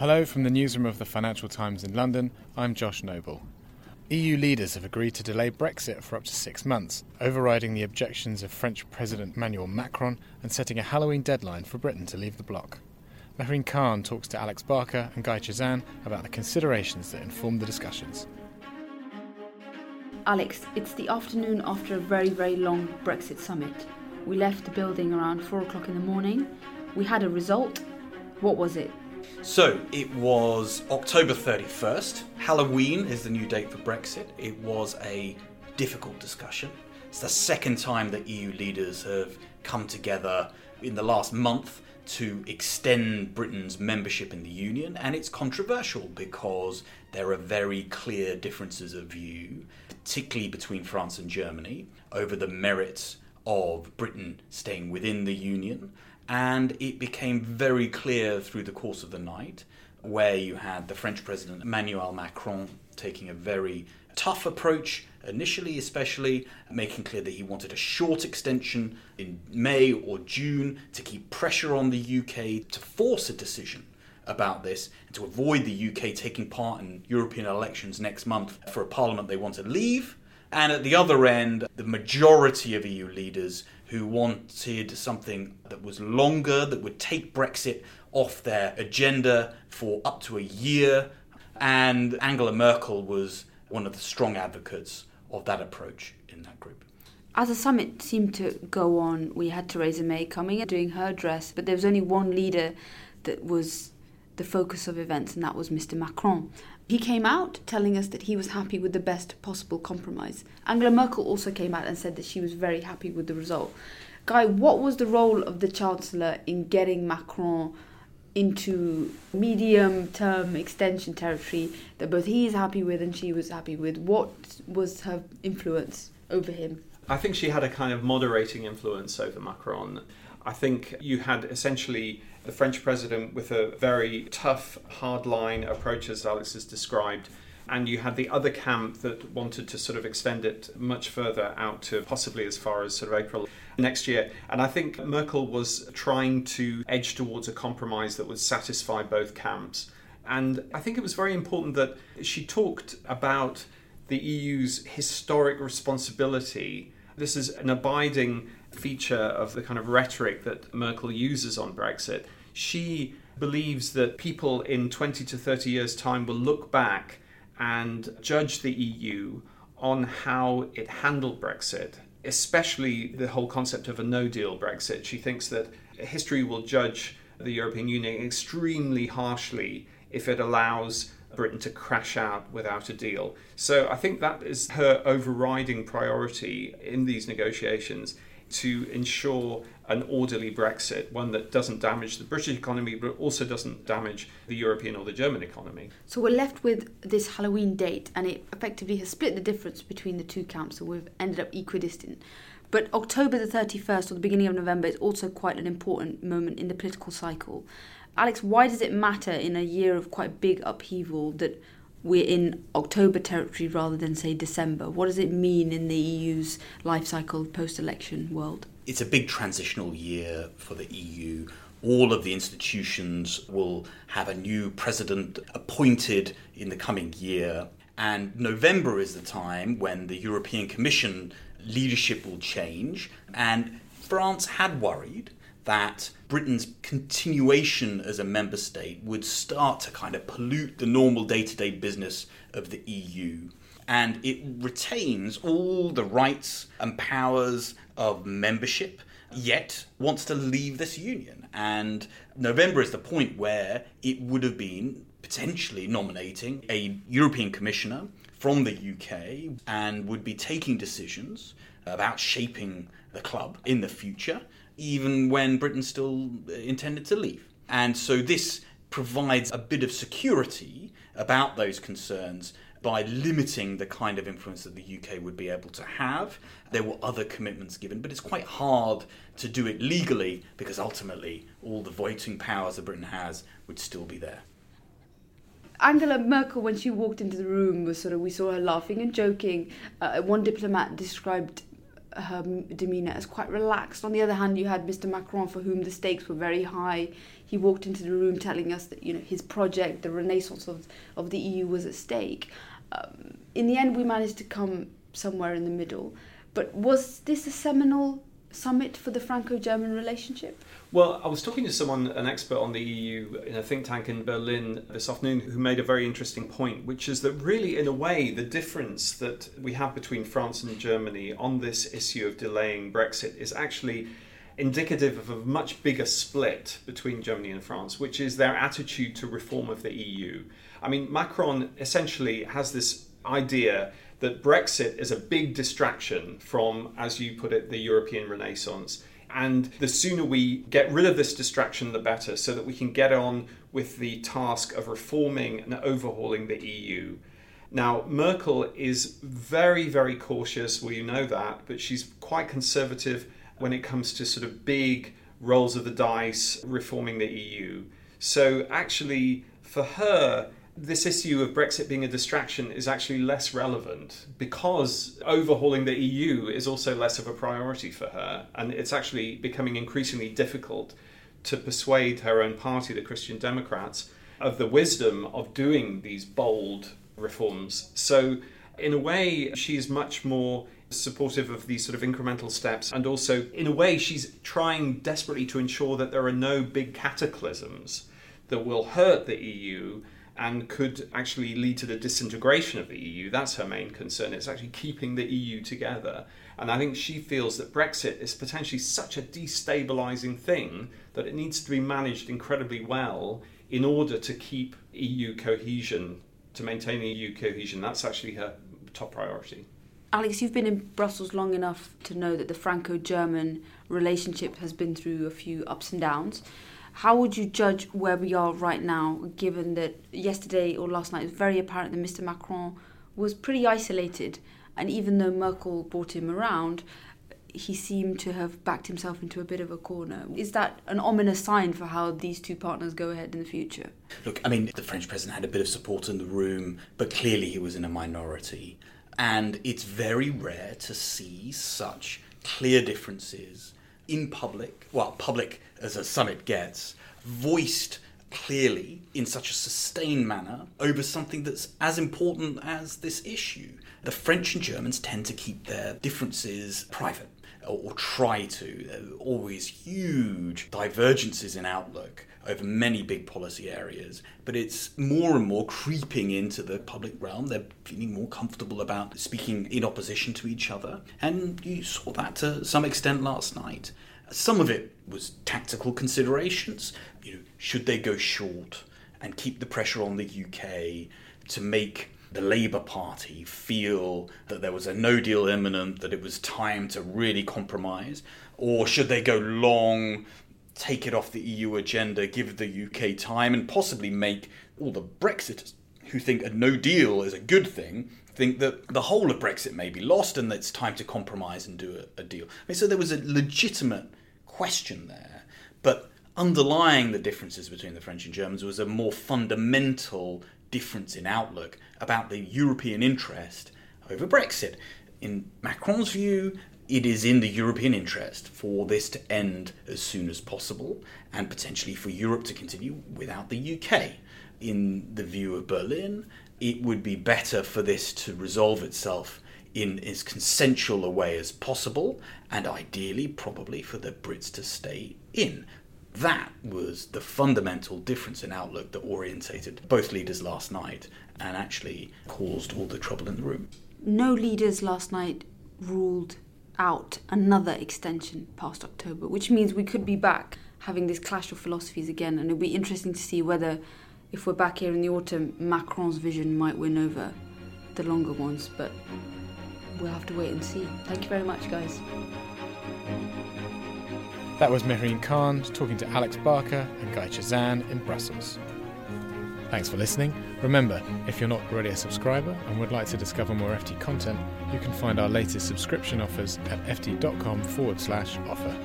Hello from the newsroom of the Financial Times in London. I'm Josh Noble. EU leaders have agreed to delay Brexit for up to six months, overriding the objections of French President Emmanuel Macron and setting a Halloween deadline for Britain to leave the bloc. Mehreen Khan talks to Alex Barker and Guy Chazan about the considerations that informed the discussions. Alex, it's the afternoon after a very, very long Brexit summit. We left the building around four o'clock in the morning. We had a result. What was it? So it was October 31st. Halloween is the new date for Brexit. It was a difficult discussion. It's the second time that EU leaders have come together in the last month to extend Britain's membership in the Union, and it's controversial because there are very clear differences of view, particularly between France and Germany, over the merits of Britain staying within the Union. And it became very clear through the course of the night, where you had the French President Emmanuel Macron taking a very tough approach initially, especially making clear that he wanted a short extension in May or June to keep pressure on the UK to force a decision about this and to avoid the UK taking part in European elections next month for a parliament they want to leave. And at the other end, the majority of EU leaders who wanted something that was longer, that would take Brexit off their agenda for up to a year. And Angela Merkel was one of the strong advocates of that approach in that group. As the summit seemed to go on, we had Theresa May coming and doing her address, but there was only one leader that was the focus of events, and that was Mr. Macron. He came out telling us that he was happy with the best possible compromise. Angela Merkel also came out and said that she was very happy with the result. Guy, what was the role of the Chancellor in getting Macron into medium term extension territory that both he is happy with and she was happy with. What was her influence over him? I think she had a kind of moderating influence over Macron. I think you had essentially the French president with a very tough, hardline approach, as Alex has described, and you had the other camp that wanted to sort of extend it much further out to possibly as far as sort of April next year. And I think Merkel was trying to edge towards a compromise that would satisfy both camps. And I think it was very important that she talked about the EU's historic responsibility. This is an abiding feature of the kind of rhetoric that Merkel uses on Brexit. She believes that people in 20 to 30 years' time will look back and judge the EU on how it handled Brexit, especially the whole concept of a no deal Brexit. She thinks that history will judge the European Union extremely harshly if it allows Britain to crash out without a deal. So I think that is her overriding priority in these negotiations to ensure an orderly Brexit, one that doesn't damage the British economy but also doesn't damage the European or the German economy. So we're left with this Halloween date, and it effectively has split the difference between the two camps, so we've ended up equidistant. But October the 31st or the beginning of November is also quite an important moment in the political cycle. Alex, why does it matter in a year of quite big upheaval that we're in October territory rather than, say, December? What does it mean in the EU's life cycle post election world? It's a big transitional year for the EU. All of the institutions will have a new president appointed in the coming year. And November is the time when the European Commission leadership will change. And France had worried that Britain's continuation as a member state would start to kind of pollute the normal day to day business of the EU. And it retains all the rights and powers of membership, yet wants to leave this union. And November is the point where it would have been potentially nominating a European commissioner from the UK and would be taking decisions about shaping the club in the future even when Britain still uh, intended to leave. And so this provides a bit of security about those concerns by limiting the kind of influence that the UK would be able to have. There were other commitments given, but it's quite hard to do it legally because ultimately all the voting powers that Britain has would still be there. Angela Merkel, when she walked into the room, was sort of we saw her laughing and joking. Uh, one diplomat described her demeanour as quite relaxed. On the other hand, you had Mr. Macron, for whom the stakes were very high. He walked into the room telling us that you know his project, the renaissance of of the EU, was at stake. Um, in the end, we managed to come somewhere in the middle. But was this a seminal summit for the Franco-German relationship? Well, I was talking to someone, an expert on the EU in a think tank in Berlin this afternoon, who made a very interesting point, which is that really, in a way, the difference that we have between France and Germany on this issue of delaying Brexit is actually indicative of a much bigger split between Germany and France, which is their attitude to reform of the EU. I mean, Macron essentially has this idea that Brexit is a big distraction from, as you put it, the European Renaissance and the sooner we get rid of this distraction, the better, so that we can get on with the task of reforming and overhauling the EU. Now, Merkel is very, very cautious, well, you know that, but she's quite conservative when it comes to sort of big rolls of the dice reforming the EU. So, actually, for her, this issue of Brexit being a distraction is actually less relevant because overhauling the EU is also less of a priority for her. And it's actually becoming increasingly difficult to persuade her own party, the Christian Democrats, of the wisdom of doing these bold reforms. So, in a way, she's much more supportive of these sort of incremental steps. And also, in a way, she's trying desperately to ensure that there are no big cataclysms that will hurt the EU and could actually lead to the disintegration of the EU. That's her main concern. It's actually keeping the EU together. And I think she feels that Brexit is potentially such a destabilizing thing that it needs to be managed incredibly well in order to keep EU cohesion, to maintain EU cohesion. That's actually her top priority. Alex, you've been in Brussels long enough to know that the Franco German relationship has been through a few ups and downs. How would you judge where we are right now, given that yesterday or last night it was very apparent that Mr. Macron was pretty isolated, and even though Merkel brought him around, he seemed to have backed himself into a bit of a corner. Is that an ominous sign for how these two partners go ahead in the future? Look, I mean, the French president had a bit of support in the room, but clearly he was in a minority. And it's very rare to see such clear differences in public, well, public as a summit gets, voiced clearly in such a sustained manner over something that's as important as this issue. The French and Germans tend to keep their differences private or, try to. There are always huge divergences in outlook over many big policy areas, but it's more and more creeping into the public realm. They're feeling more comfortable about speaking in opposition to each other, and you saw that to some extent last night. Some of it was tactical considerations. You know, should they go short and keep the pressure on the UK to make the Labour Party feel that there was a no deal imminent, that it was time to really compromise? Or should they go long, take it off the EU agenda, give the UK time, and possibly make all the Brexiters who think a no deal is a good thing think that the whole of Brexit may be lost and that it's time to compromise and do a, a deal? I mean, so there was a legitimate question there. But underlying the differences between the French and Germans was a more fundamental difference in outlook about the European interest over Brexit. In Macron's view, it is in the European interest for this to end as soon as possible and potentially for Europe to continue without the UK. In the view of Berlin, it would be better for this to resolve itself in as consensual a way as possible, and ideally, probably for the Brits to stay in. That was the fundamental difference in outlook that orientated both leaders last night and actually caused all the trouble in the room. No leaders last night ruled out another extension past October, which means we could be back having this clash of philosophies again, and it'll be interesting to see whether, if we're back here in the autumn, Macron's vision might win over the longer ones. But we'll have to wait and see. Thank you very much, guys. That was Mehreen Khan talking to Alex Barker and Guy Chazan in Brussels. Thanks for listening. Remember, if you're not already a subscriber and would like to discover more FT content, you can find our latest subscription offers at ft.com forward slash offer.